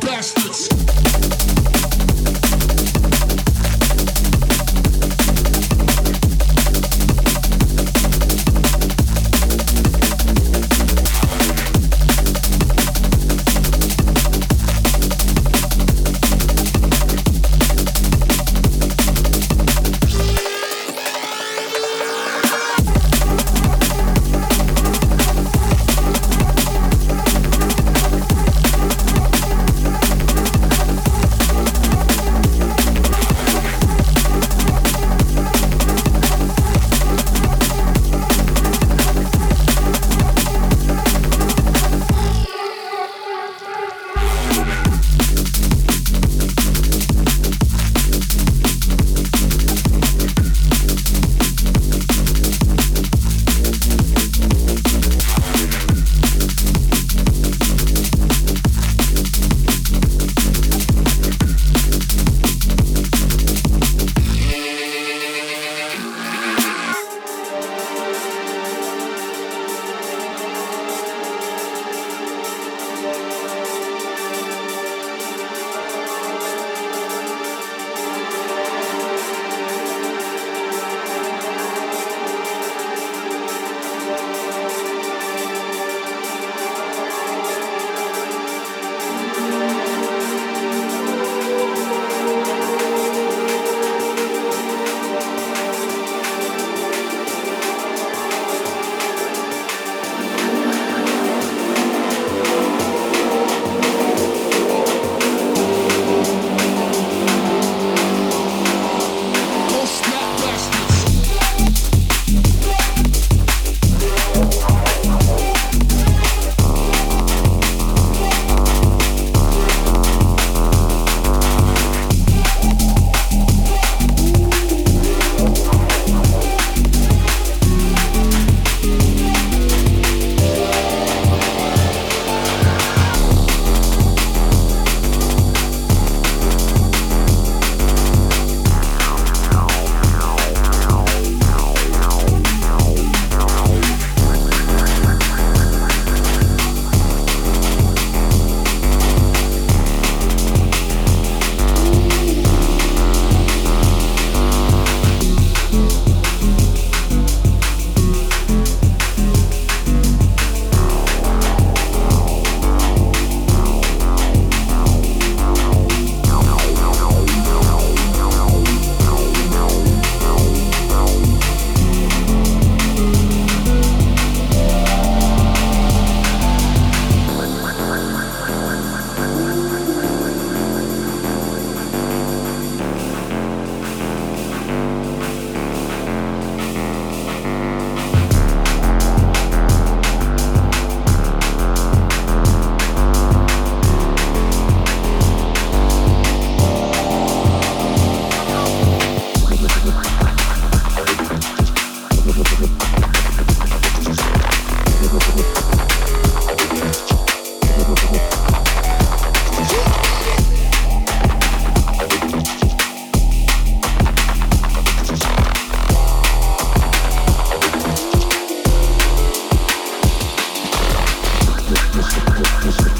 bastards.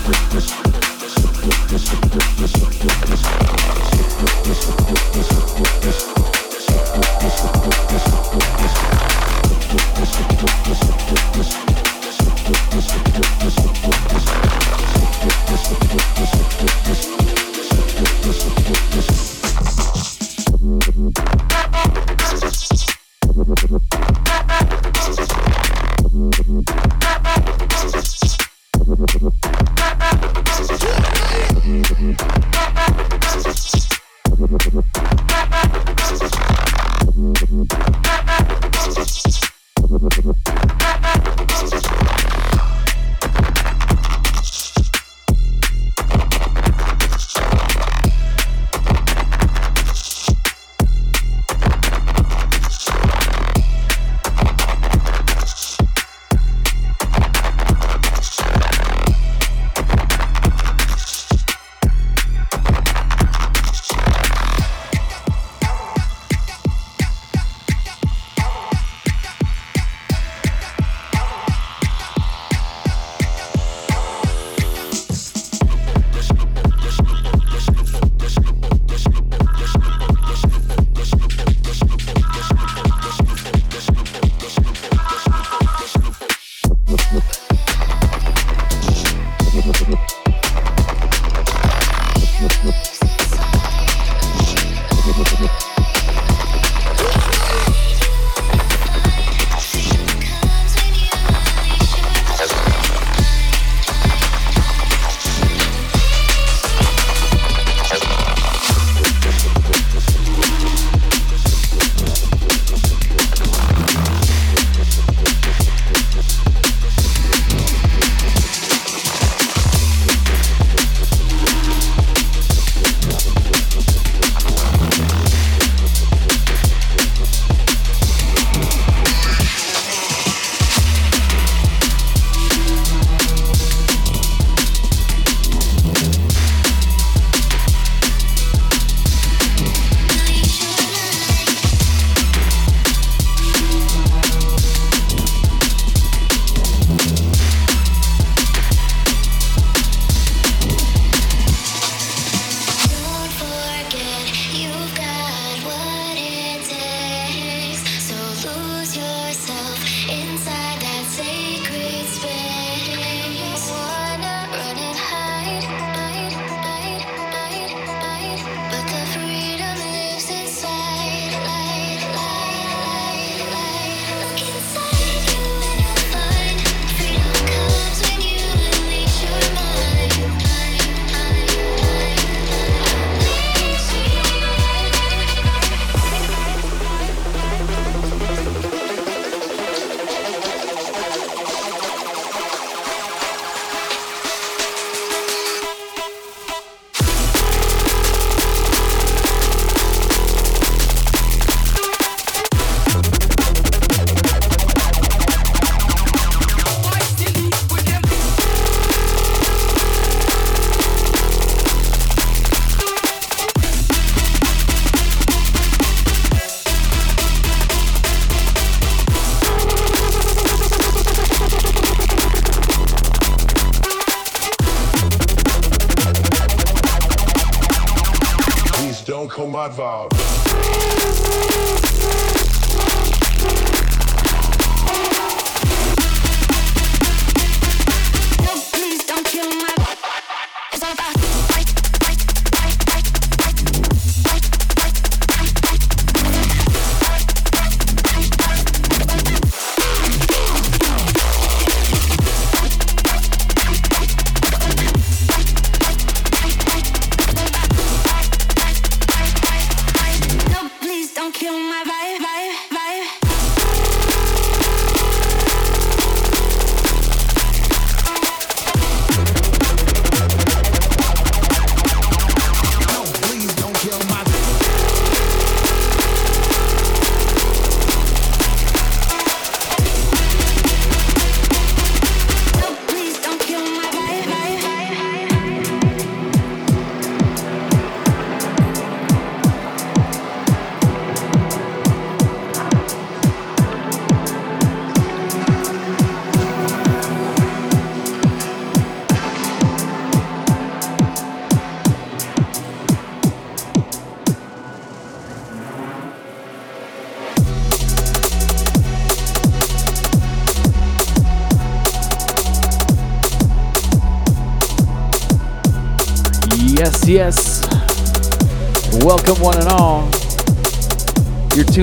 with this. Yes.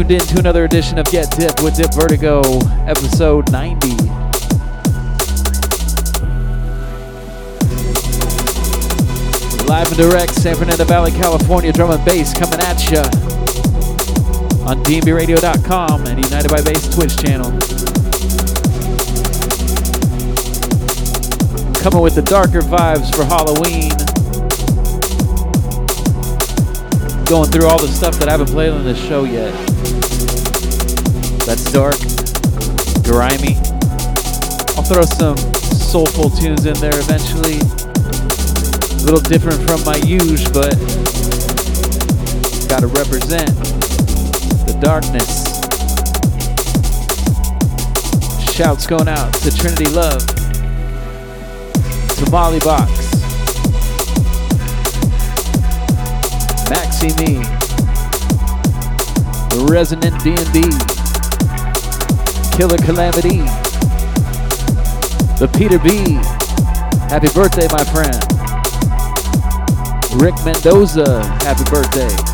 Tuned in to another edition of Get Dipped with Dip Vertigo, episode 90. Live and direct, San Fernando Valley, California, drum and bass coming at ya on DNBRadio.com and United by Bass Twitch channel. Coming with the darker vibes for Halloween. going through all the stuff that I haven't played on this show yet. That's dark, grimy. I'll throw some soulful tunes in there eventually. A little different from my use, but gotta represent the darkness. Shouts going out to Trinity Love, to Molly Box. Maxi Me, the Resonant DNB, Killer Calamity, the Peter B. Happy birthday, my friend. Rick Mendoza, happy birthday.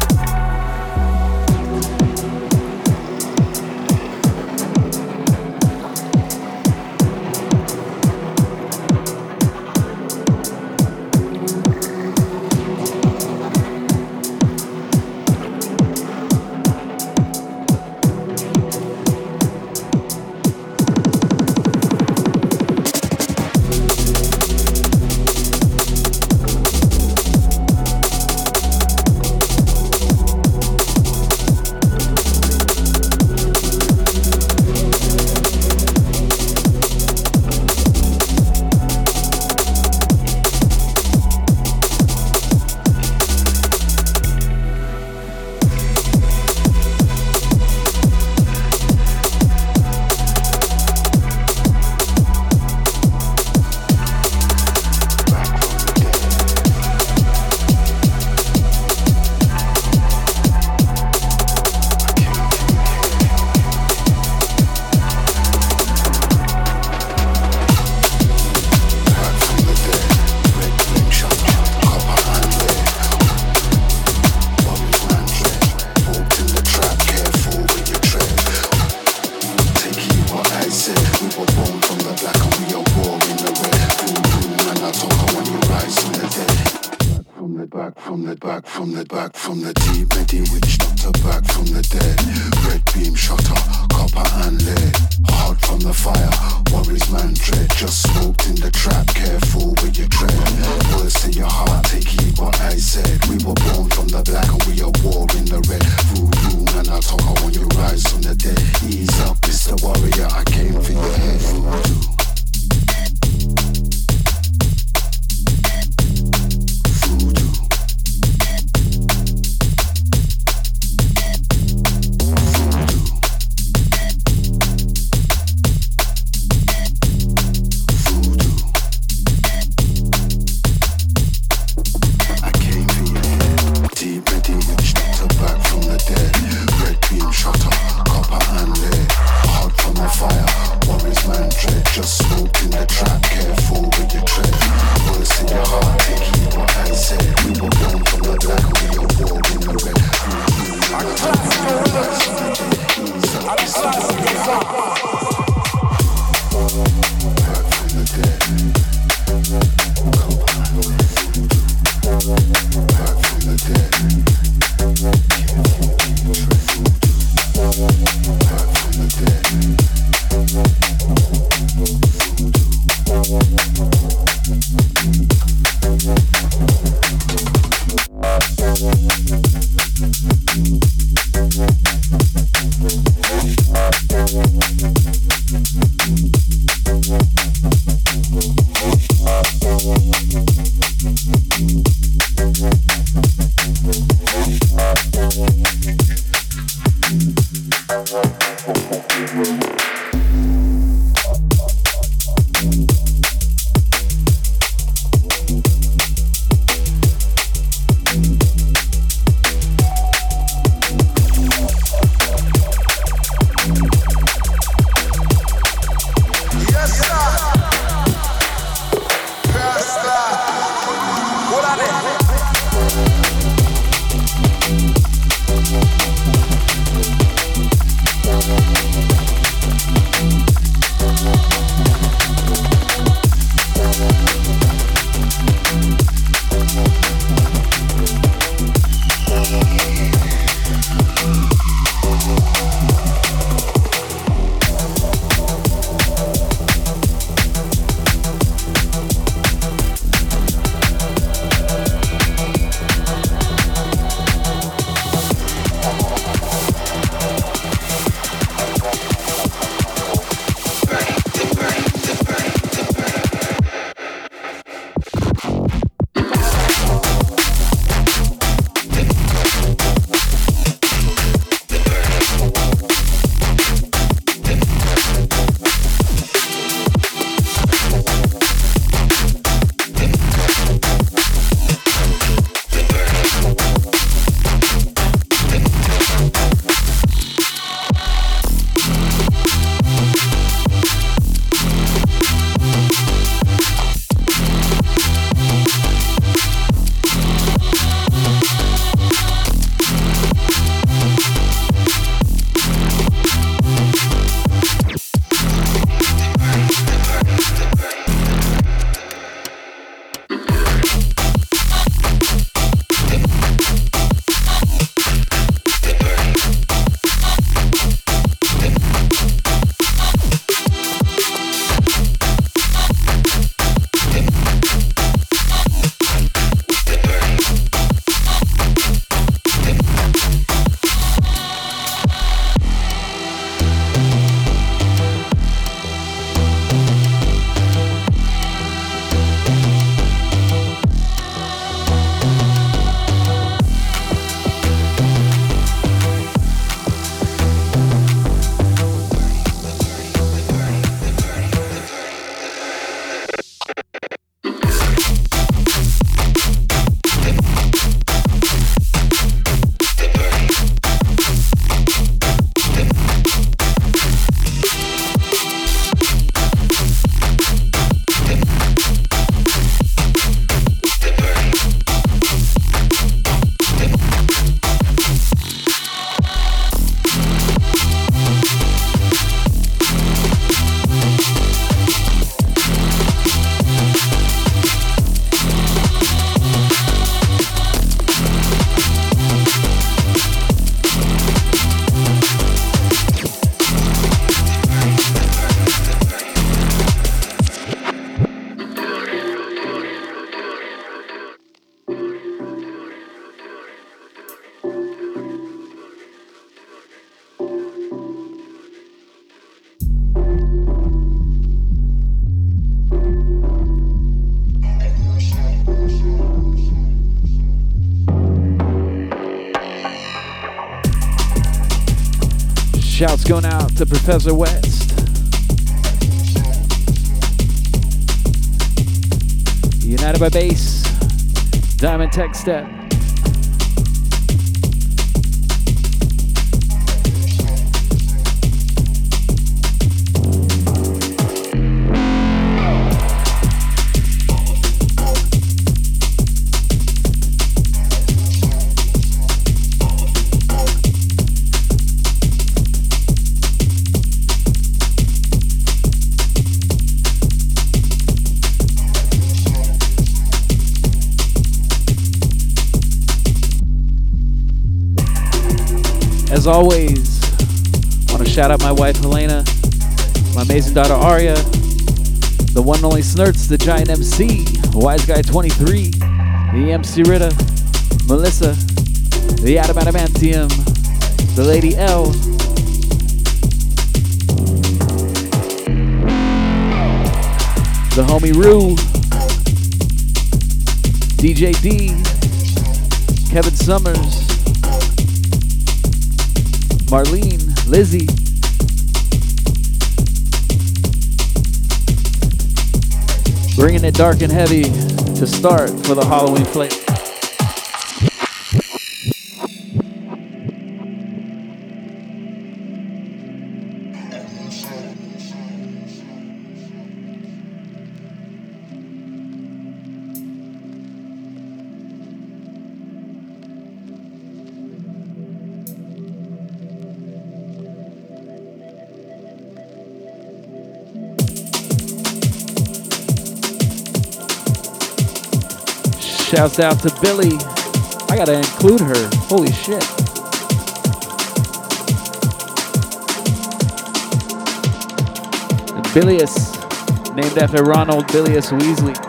To Professor West. United by Bass, Diamond Tech Step. Always, I want to shout out my wife Helena, my amazing daughter Aria, the one and only Snurts, the giant MC, Wise Guy 23, the MC Ritta, Melissa, the Adam Adamantium, the Lady L, the homie Rue, DJ D, Kevin Summers, Marlene, Lizzie. Bringing it dark and heavy to start for the Halloween flick. Shouts out to Billy. I gotta include her. Holy shit. Bilius, named after Ronald Bilius Weasley.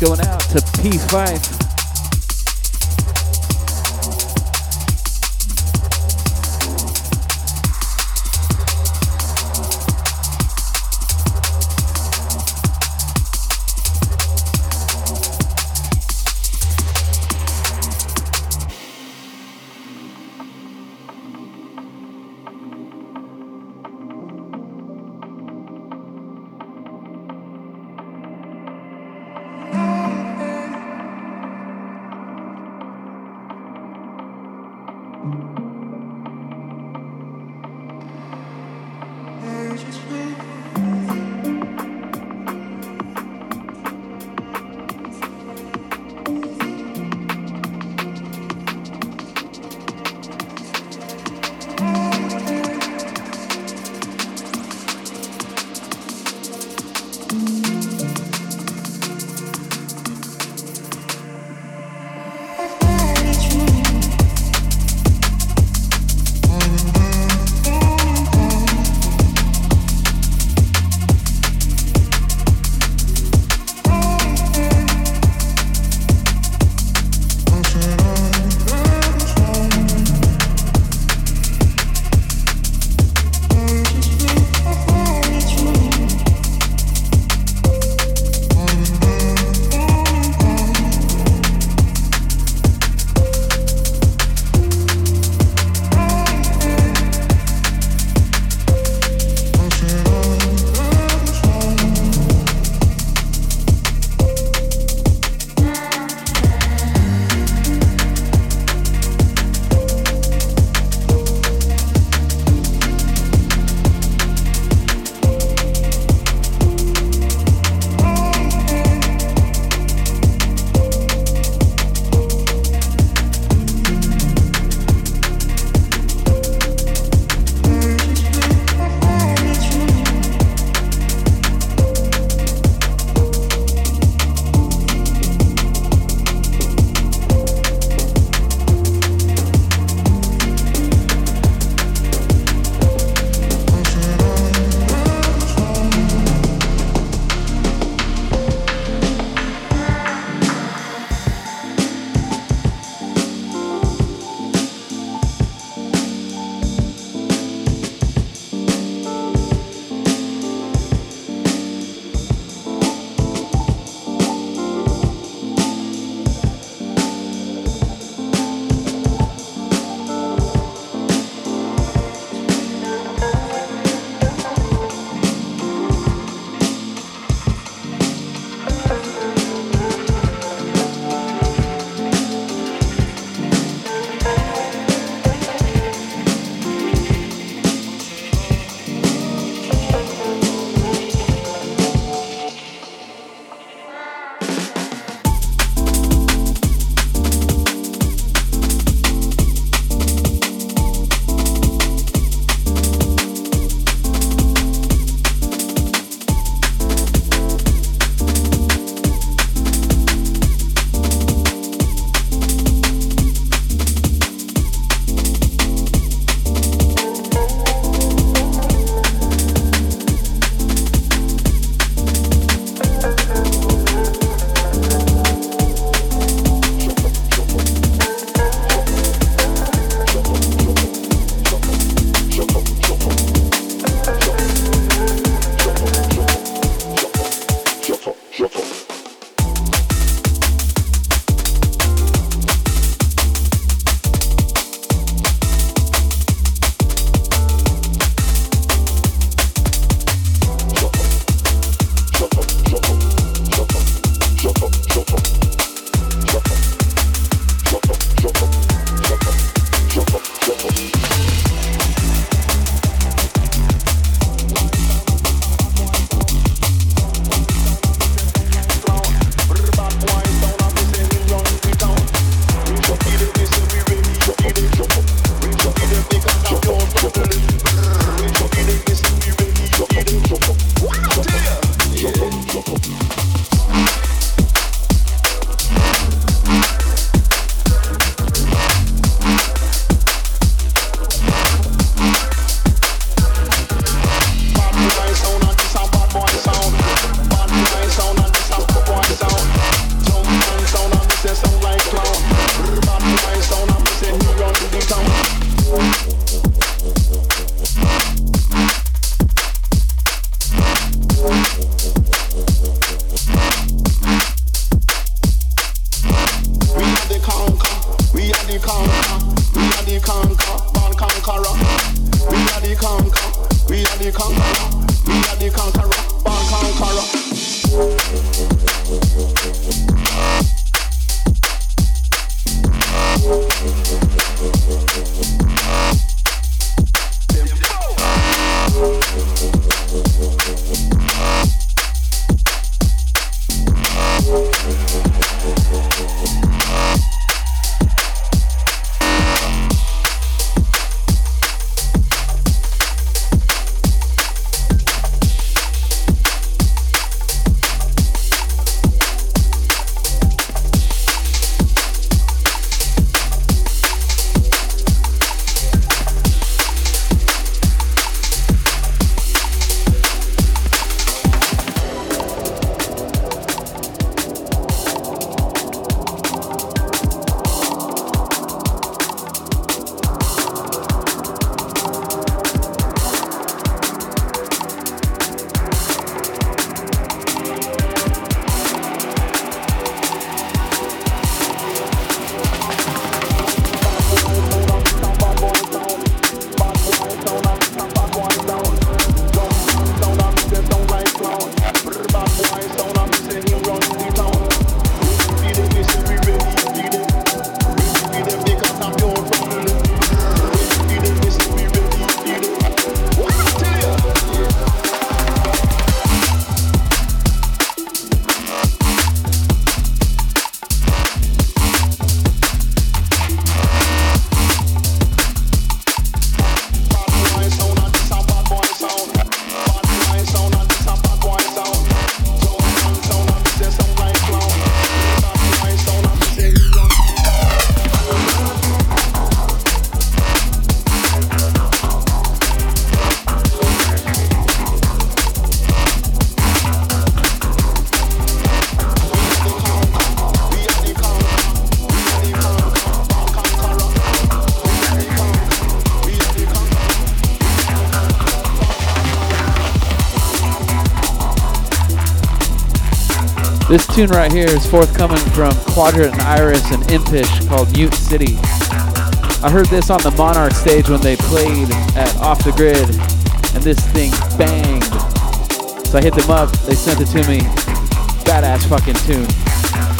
Going out to P5. This tune right here is forthcoming from Quadrant and Iris and Impish called Mute City. I heard this on the Monarch stage when they played at Off the Grid, and this thing banged. So I hit them up, they sent it to me. Badass fucking tune.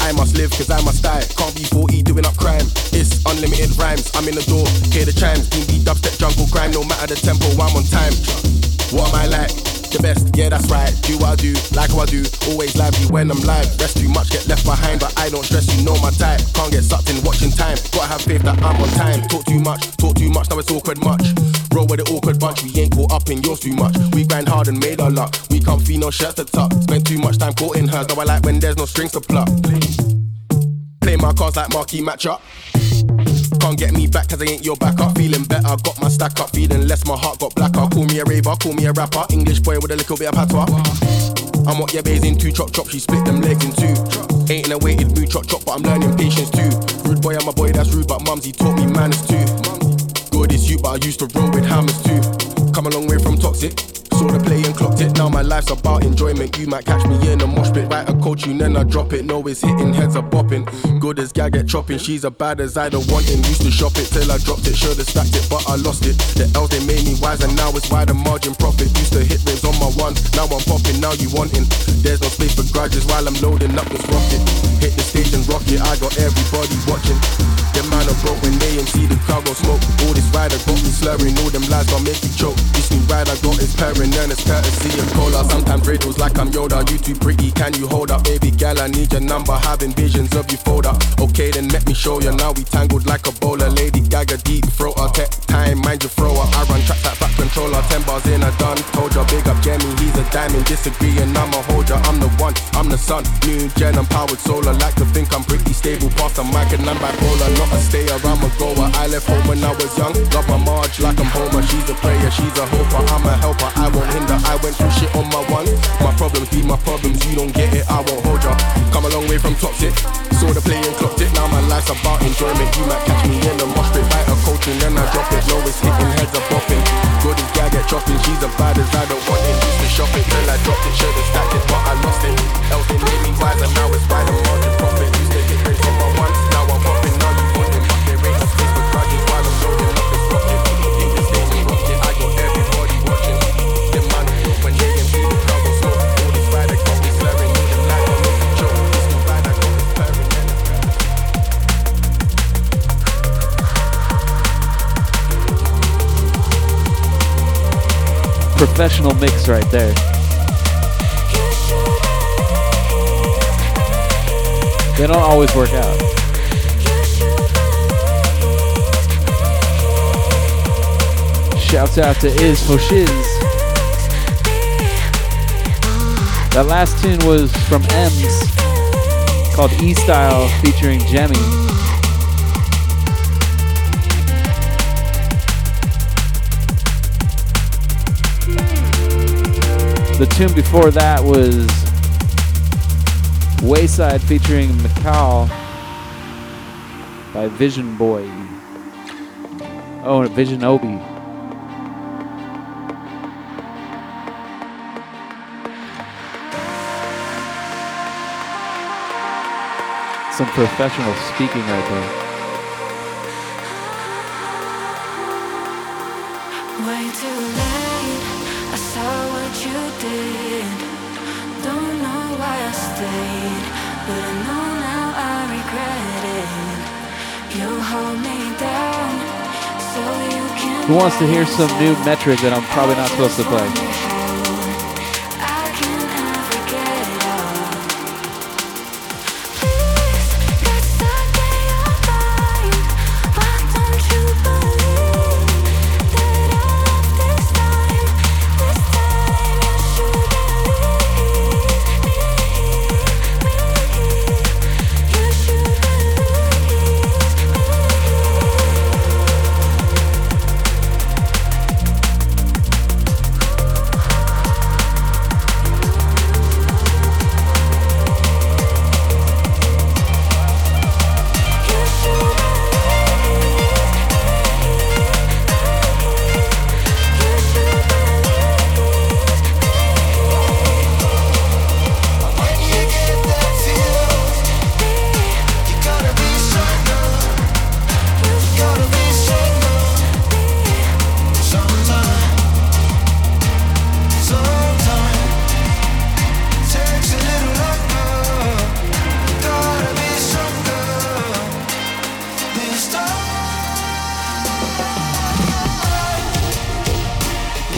I must live, cause I must die. Can't be 40 doing up crime. It's unlimited rhymes, I'm in the door, hear the chimes. D&B dubstep jungle crime, no matter the tempo, I'm on time. What am I like? the best, yeah, that's right. Do what I do, like how I do. Always lively when I'm live. Rest too much, get left behind, but I don't stress, you know my type. Can't get sucked in watching time. Gotta have faith that I'm on time. Talk too much, talk too much, now it's awkward much. Roll with the awkward bunch, we ain't caught up in yours too much. We grind hard and made our luck. Can't feel no shirts to tuck. Spend too much time caught in hers, though I like when there's no strings to pluck. Play my cards like Marquee match up. Can't get me back cause I ain't your backup. Feeling better, got my stack up. Feeling less, my heart got blacker. Call me a raver, call me a rapper. English boy with a little bit of patois. I'm what your bays into, chop chop, she split them legs in two. Ain't in a weighted mood, chop chop, but I'm learning patience too. Rude boy, I'm a boy that's rude, but mumsy taught me manners too. Good is you, but I used to roll with hammers too. Come a long way from toxic. Saw the play and clocked it. Now my life's about enjoyment. You might catch me in a mosh pit, write a cold tune, then I drop it. No, it's hitting, heads are bopping. Good as gal get chopping. She's as bad as I don't want it. Used to shop it till I dropped it. Should've stacked it, but I lost it. The L's they made me wise, and now it's why the margin profit. Used to hit rings on my ones, now I'm popping. Now you wanting. There's no space for grudges while I'm loading up this rocket. Hit the stage and rock it. I got everybody watching. The man are broke when they see the crowd go smoke. All this rider got me slurring, all them lies gon' make me choke. This new ride I got is pairing, and it's courtesy of cola. Sometimes riddles like I'm Yoda. You too pretty, can you hold up? Baby gal, I need your number. Having visions of you fold up. Okay, then let me show you. Now we tangled like a bowler. Lady Gaga deep throat. I tech time, mind your thrower. I run track that back controller. Ten bars in, I done. Told ya, big up Jemmy, he's a diamond. Disagree, and I'm a holder. I'm the one, I'm the son. New gen, I'm powered solar. Like to think I'm pretty stable. Past the mic and I'm bipolar. Not a stayer, I'm a goer. I left home when I was young. Love my Marge like I'm Homer. She's a player, she's a hoper. I'm a helper, I won't hinder. I went through shit on my one. My problems be my problems, you don't get it, I won't hold ya. Come a long way from toxic. Saw the play and clocked it, now my life's about enjoyment. You might catch me in the mosh pit, bite a coach and then I drop it. Low it's hitting, heads are bopping. Good as guy get chopping, she's as bad as I don't want it. Used to shop it till I dropped it, should've stacked it, but I lost it. They made me wiser, now it's by the margin profit. Used to hit race on my ones, Professional mix right there. They don't always work out. Shouts out to Is for Shiz. That last tune was from Emz called E Style featuring Gemi. The tune before that was Wayside featuring Mikal by Vision Boy. Oh, and Visionobi. Some professional speaking right there. Way too late. I saw you did. Don't know why I stayed, but I know now I regret it. You hold me down, so you can. Who wants to hear some new metric that I'm probably not supposed to play?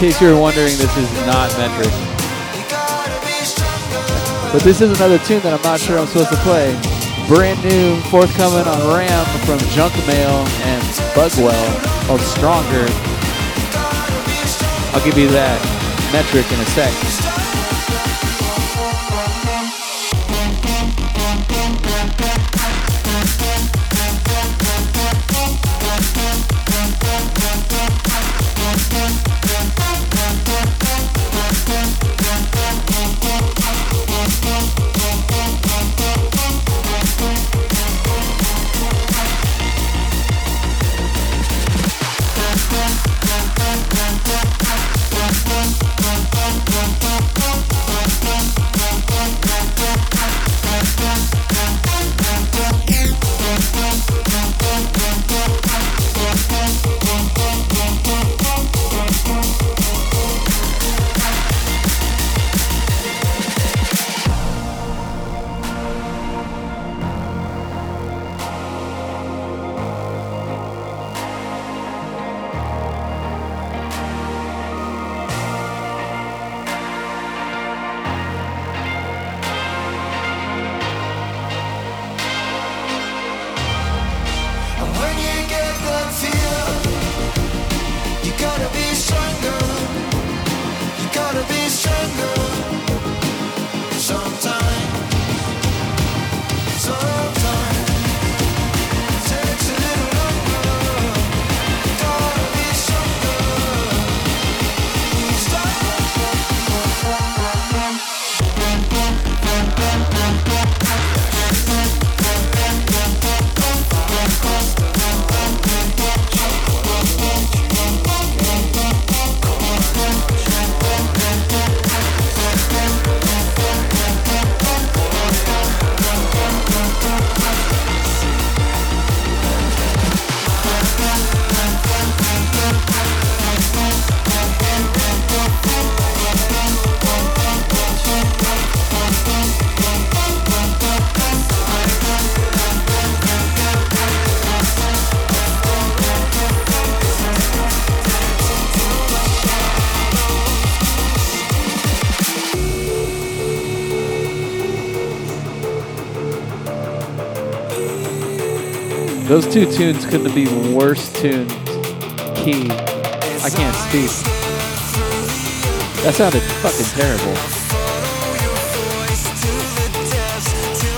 Case you were wondering, this is not Metrik. But this is another tune that I'm not sure I'm supposed to play. Brand new, forthcoming on Ram from Junk Mail and Bugwell called Stronger. I'll give you that Metrik in a sec. Those two tunes couldn't be worse tuned key. I can't speak. That sounded fucking terrible.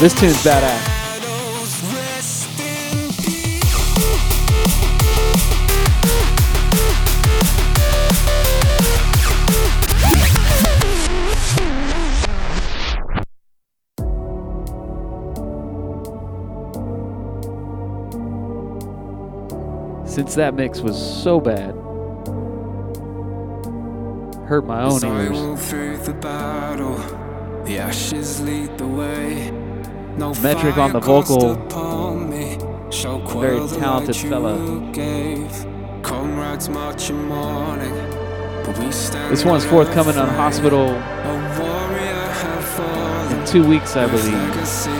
This tune's badass. Since that mix was so bad. Hurt my own ears. The ashes lead the way. No Metric on the vocal. Very talented fella. This one's forthcoming on Hospital in two weeks, I believe.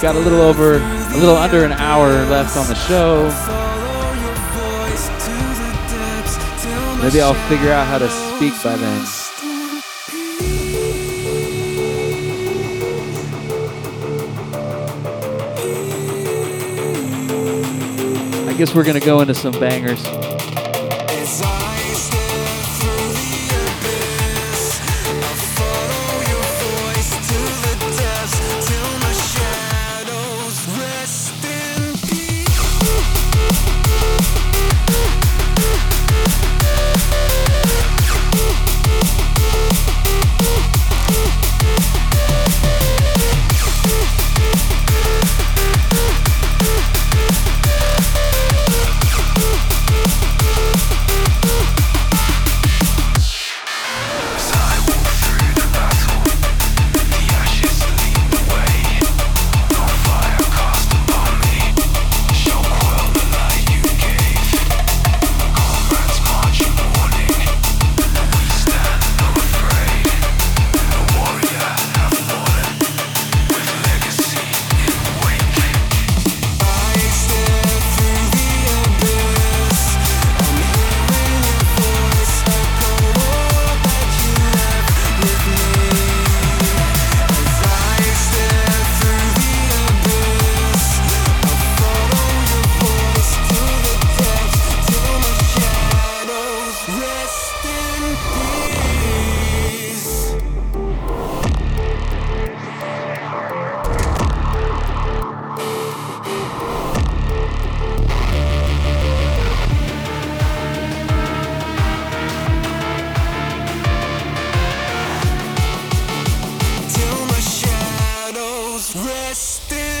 Got a little over, a little under an hour left on the show. Maybe I'll figure out how to speak by then. I guess we're gonna go into some bangers. Rest in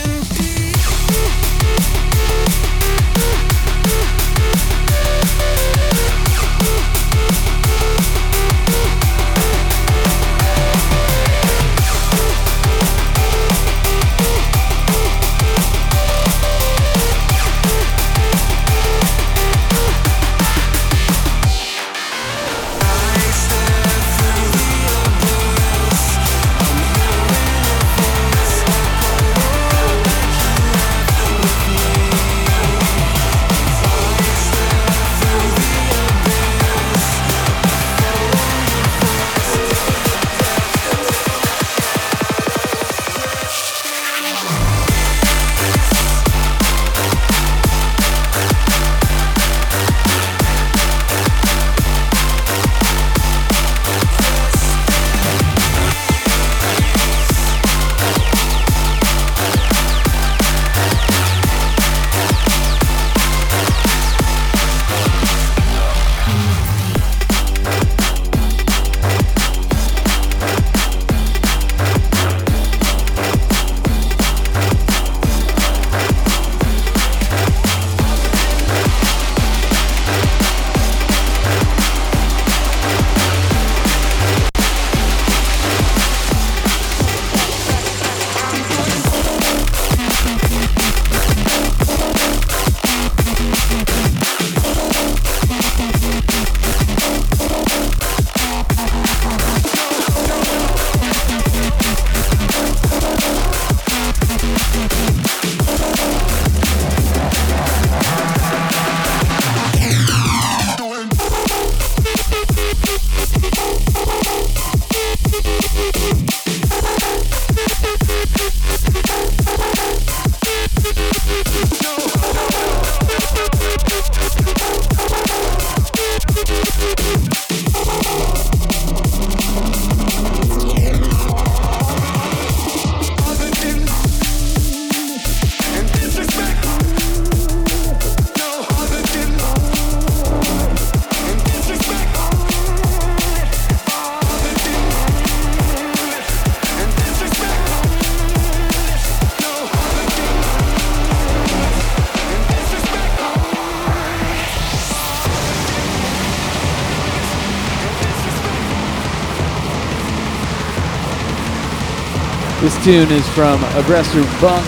tune is from Agressor Bunx,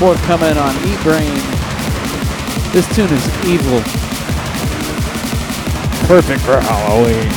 forthcoming on Eatbrain. This tune is evil. Perfect for Halloween.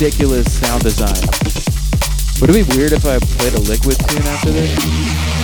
Ridiculous sound design. Would it be weird if I played a liquid tune after this?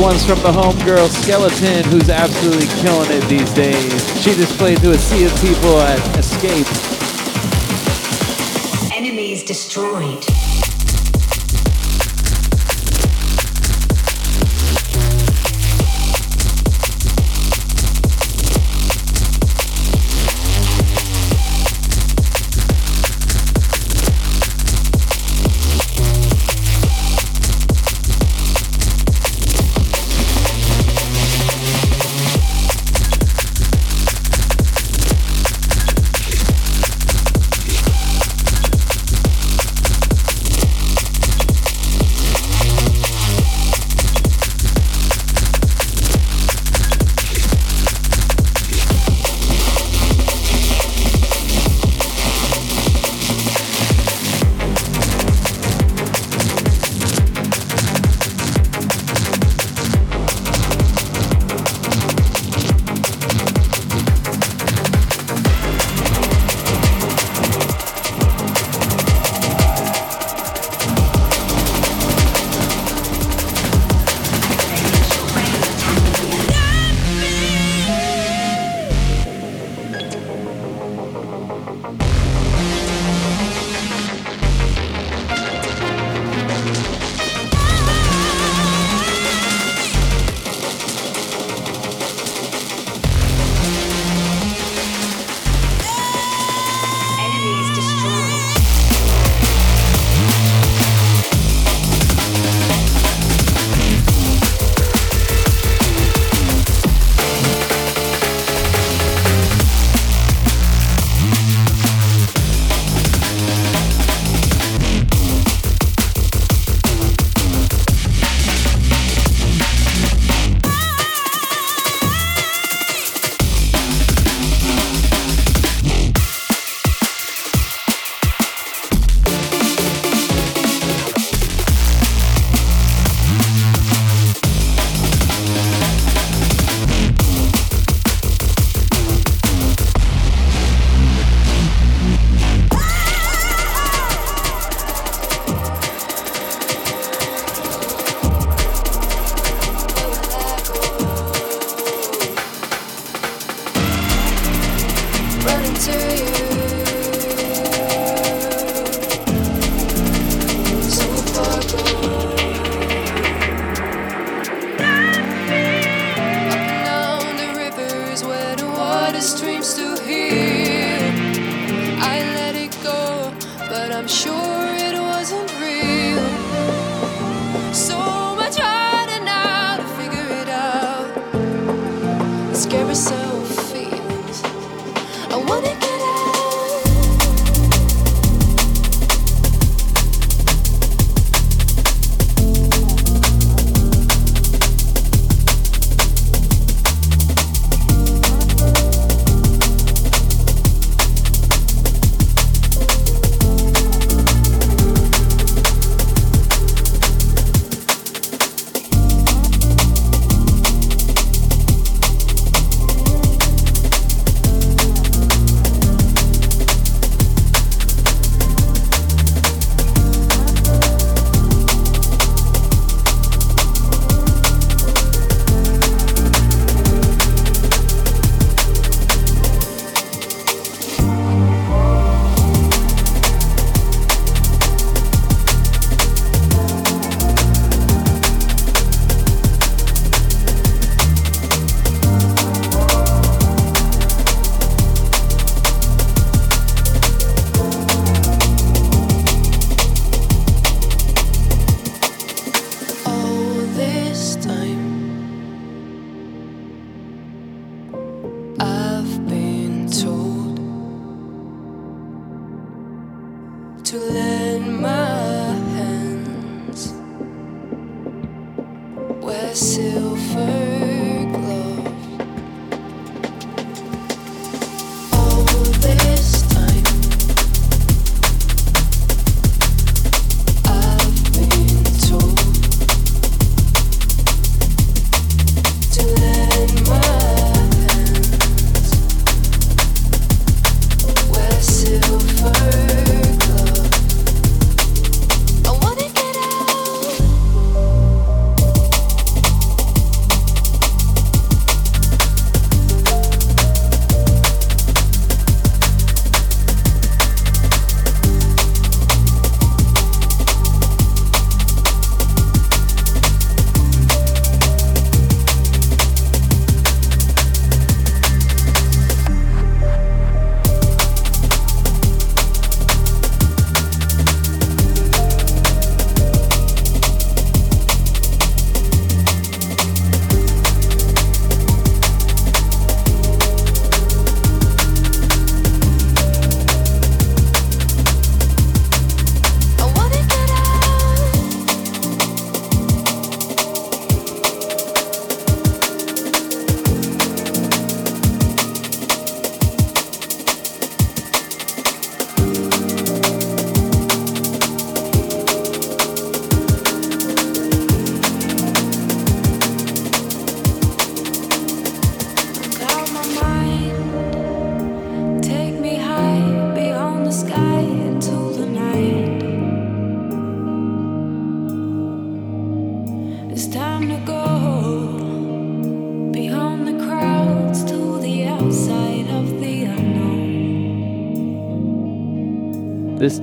One's from the homegirl Skeleton, who's absolutely killing it these days. She just played to a sea of people at Escape. Enemies destroyed.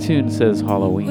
Tune says Halloween.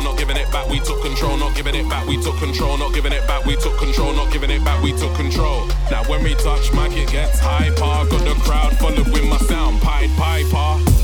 control, not giving it back, we took control, not giving it back, we took control, not giving it back, we took control, not giving it back, we took control. Now when we touch mic, it gets hyper. Got the crowd following my sound, Pied Piper.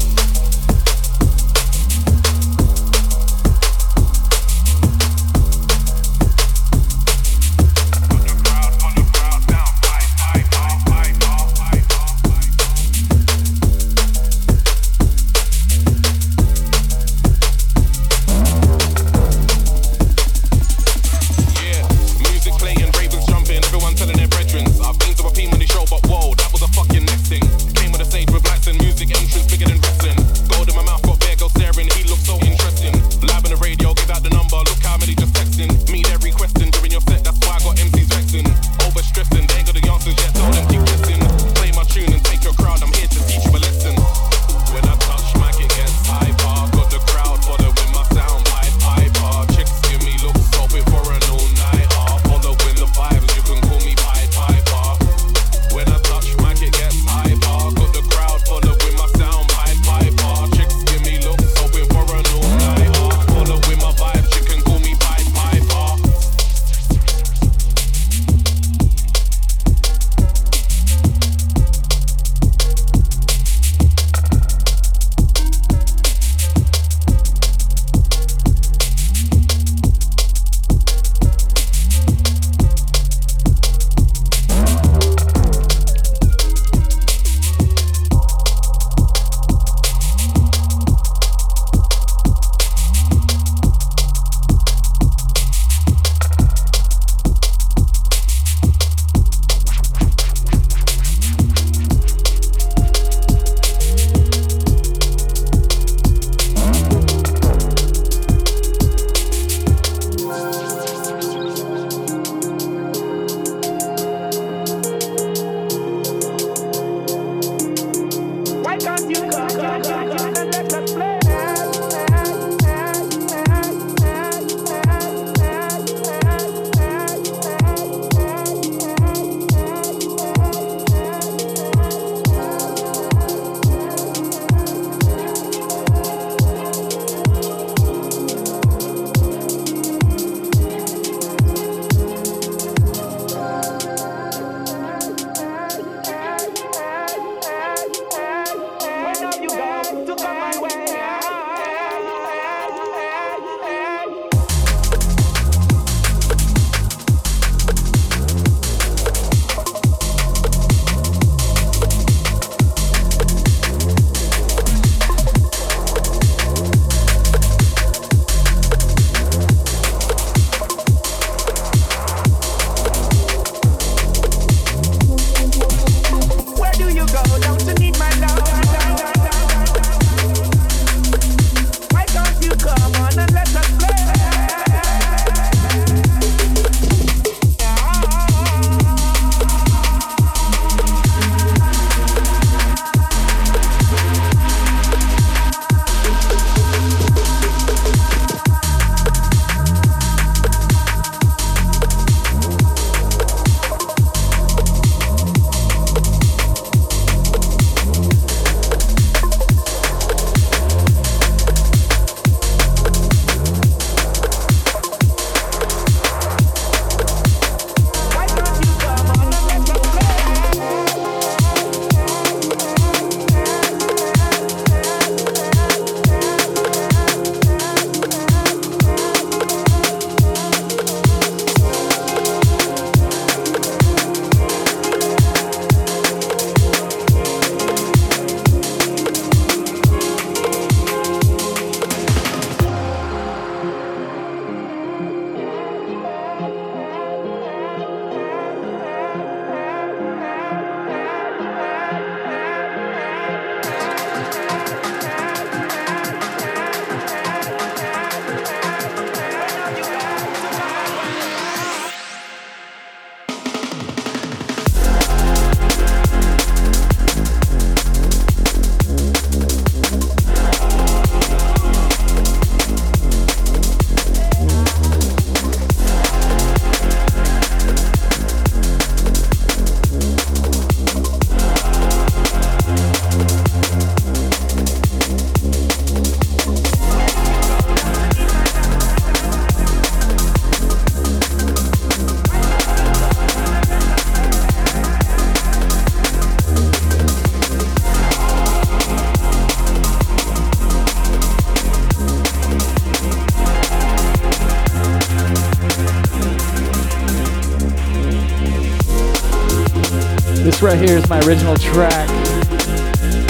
Right here is my original track,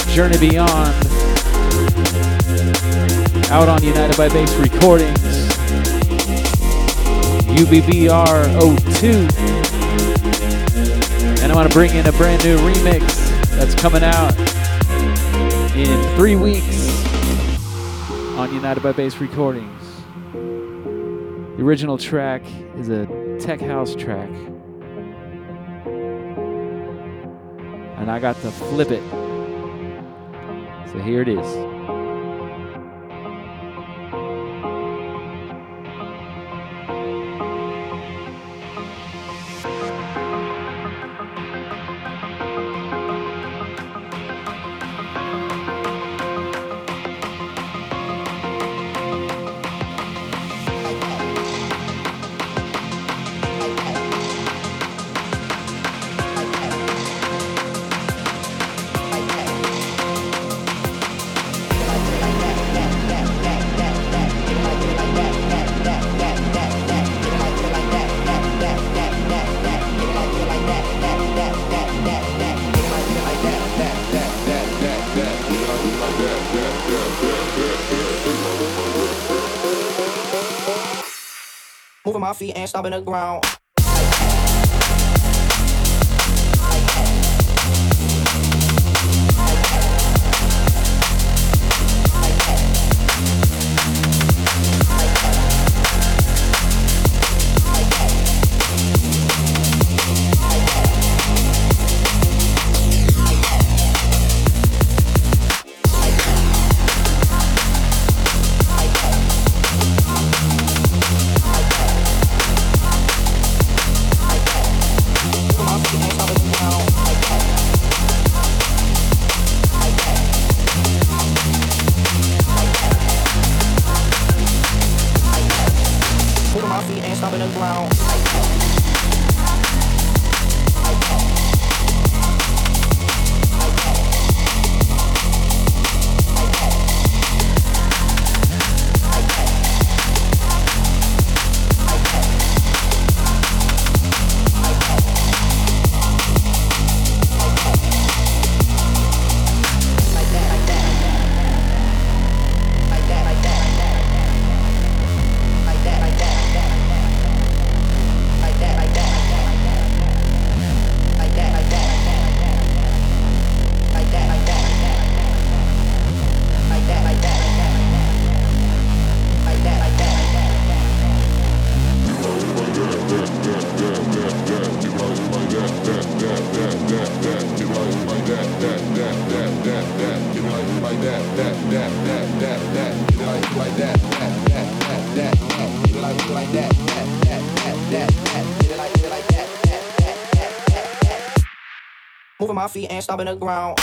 Journey Beyond, out on United by Bass Recordings, UBBR02. And I'm gonna bring in a brand new remix that's coming out in three weeks on United by Bass Recordings. The original track is a tech house track. I got to flip it. So here it is. Stopping the ground. Feet ain't stopping the ground.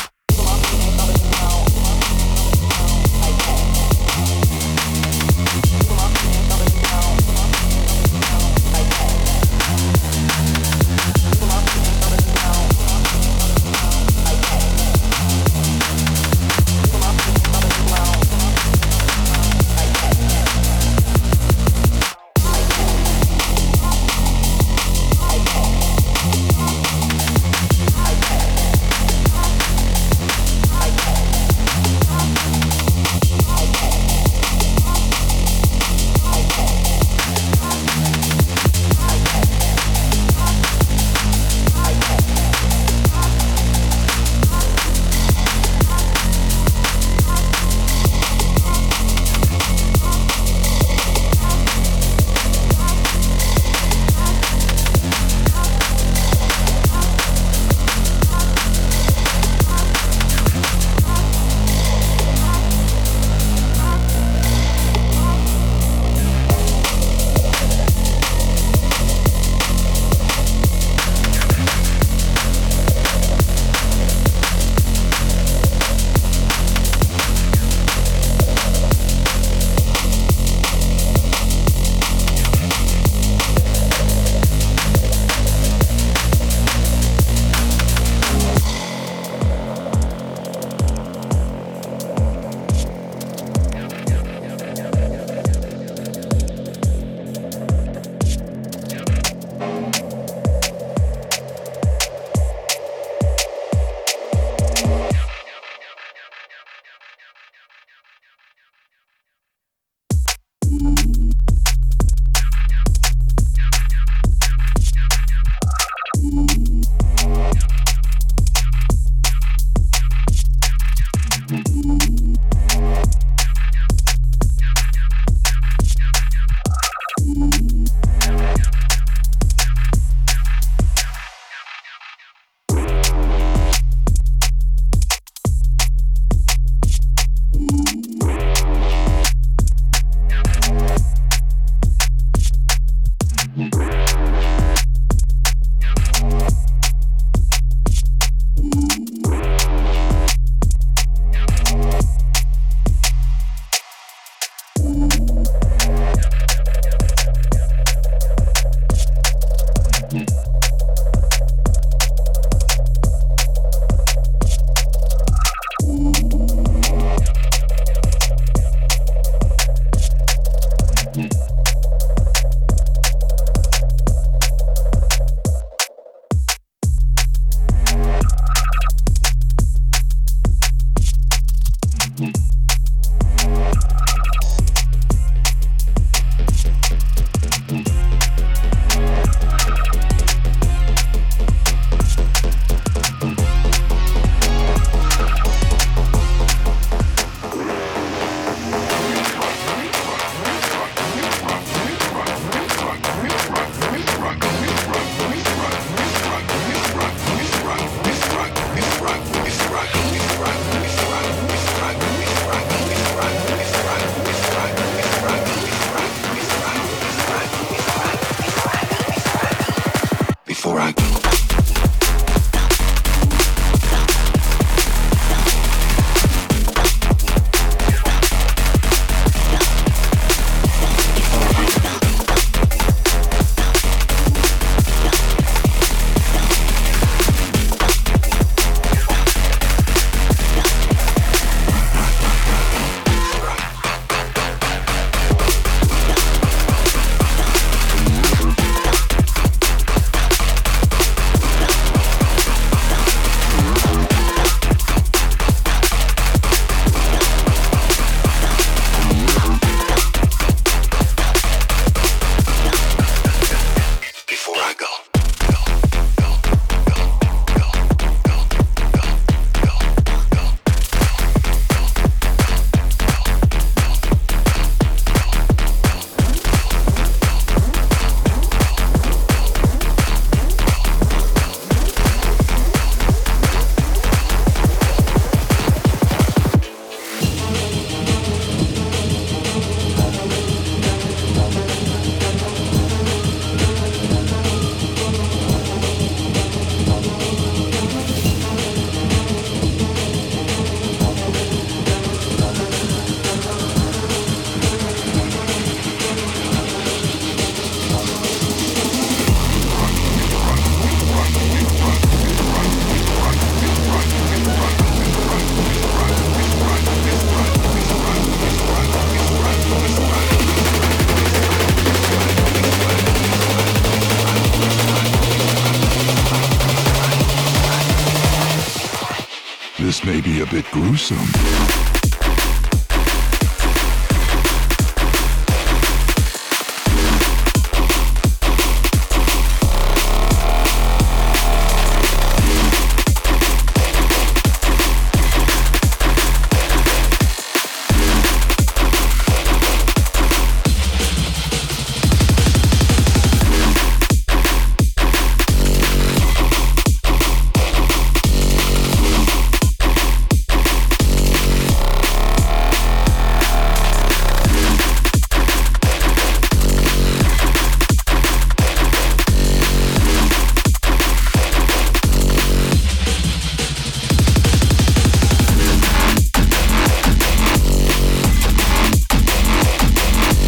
Bit gruesome.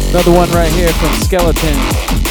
Another one right here from Skeleton.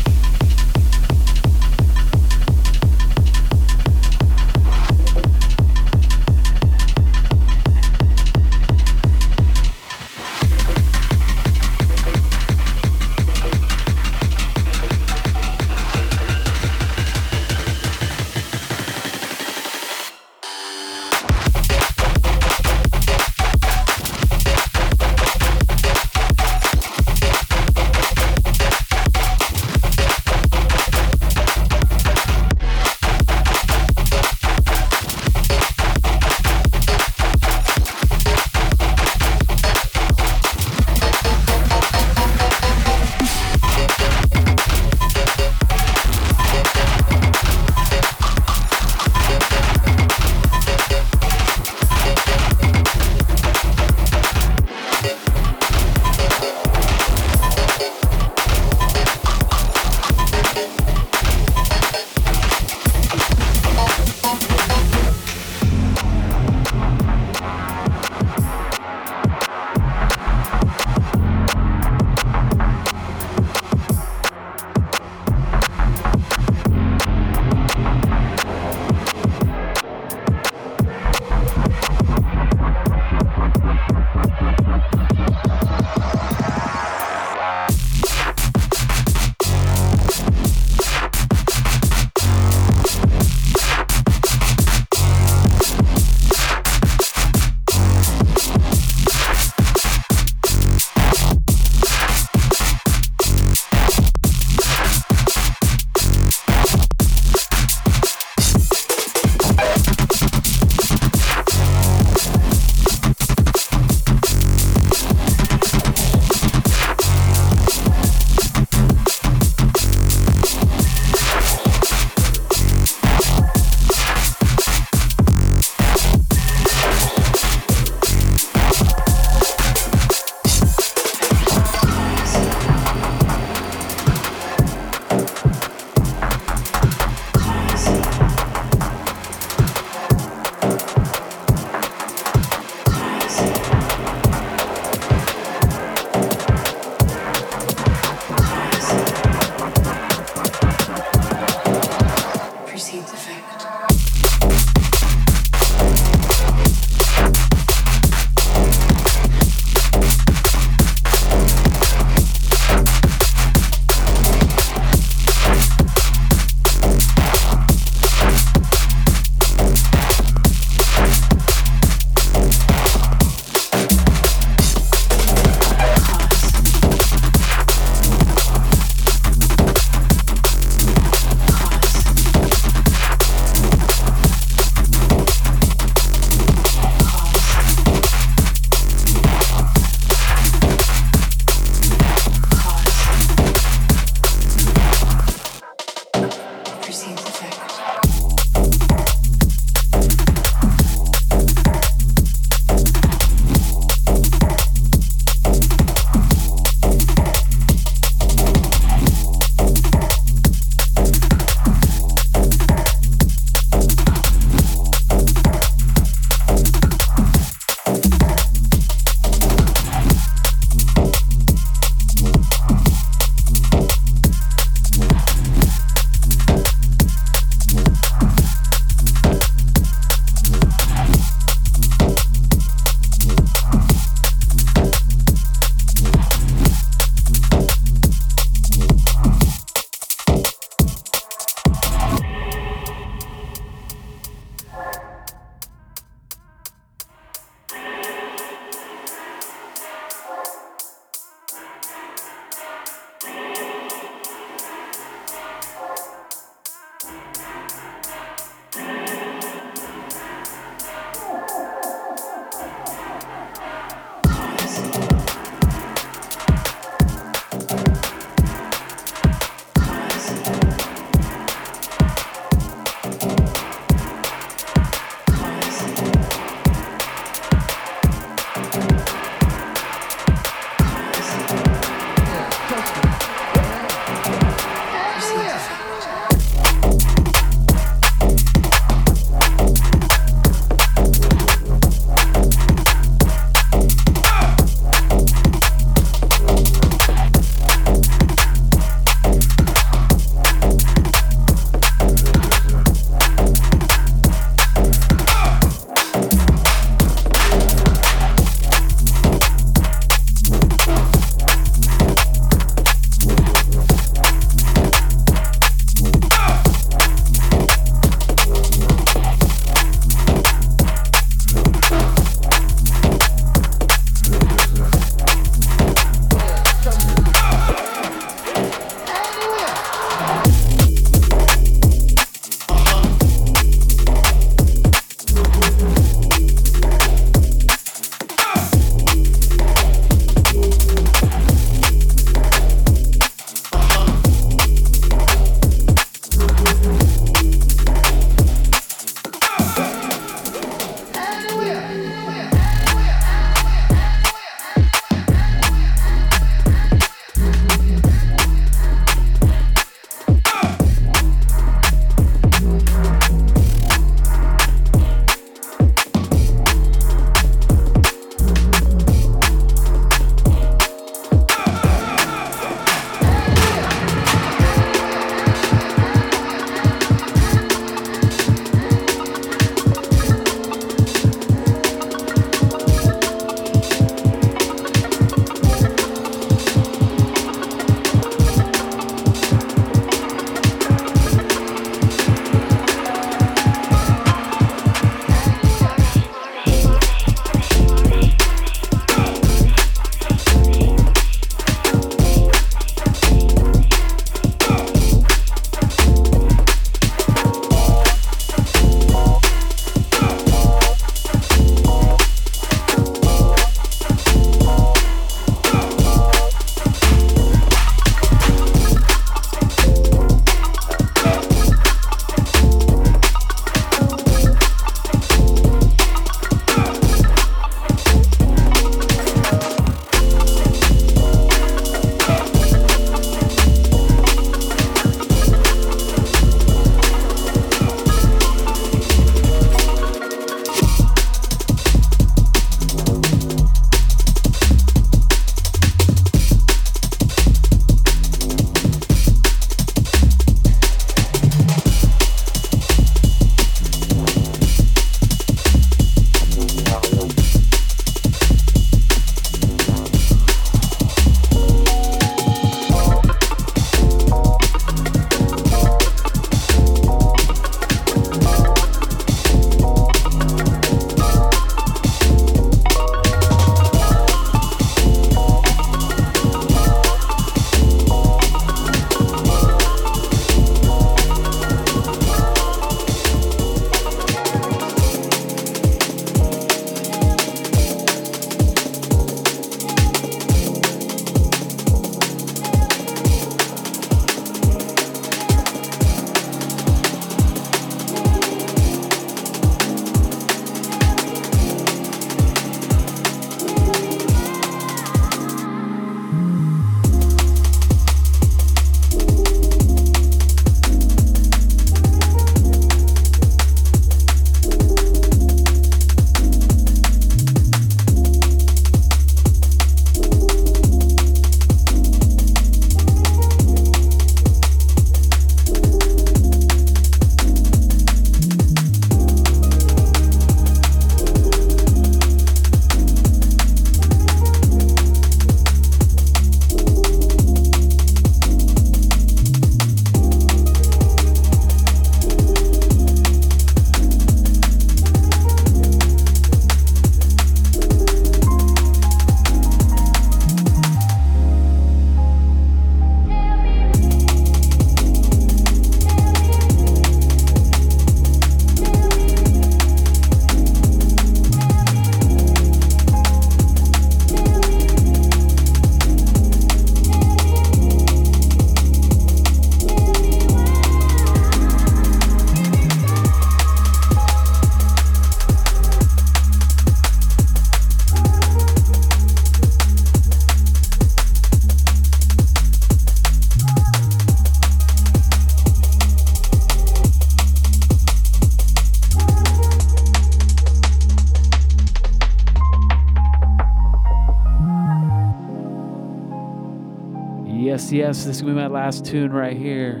Yes, this is going to be my last tune right here.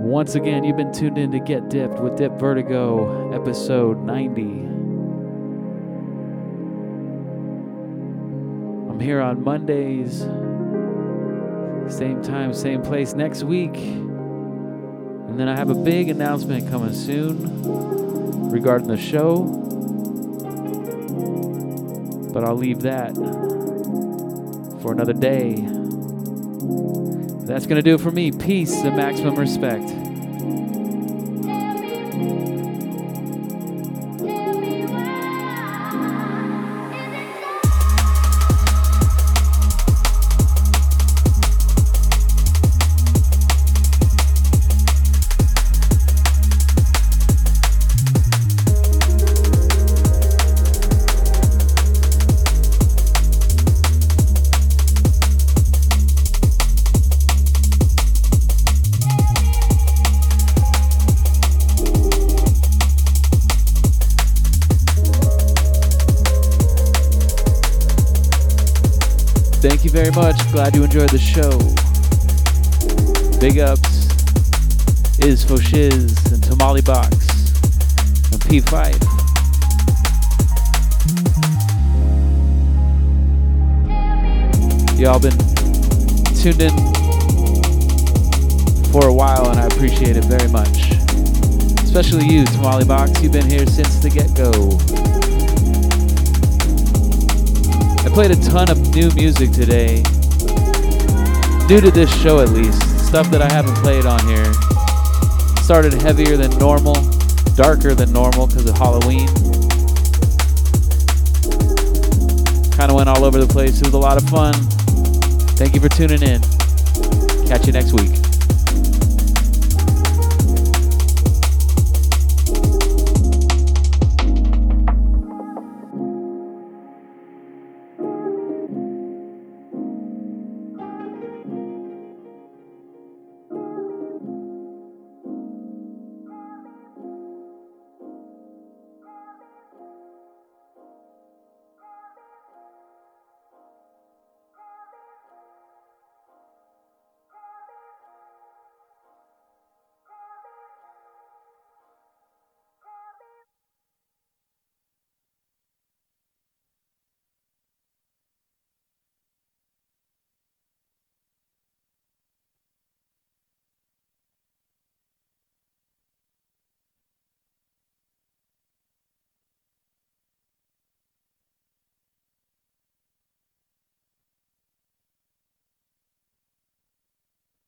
Once again, you've been tuned in to Get Dipped with Dip Vertigo, episode 90. I'm here on Mondays, same time, same place next week. And then I have a big announcement coming soon regarding the show. But I'll leave that for another day. That's going to do it for me. Peace and maximum respect. Glad you enjoyed the show. Big ups is for Shiz and Tamale Box and P5. Y'all been tuned in for a while and I appreciate it very much. Especially you, Tamale Box. You've been here since the get go. I played a ton of new music today. Due to this show, at least. Stuff that I haven't played on here. Started heavier than normal, darker than normal because of Halloween. Kind of went all over the place. It was a lot of fun. Thank you for tuning in. Catch you next week.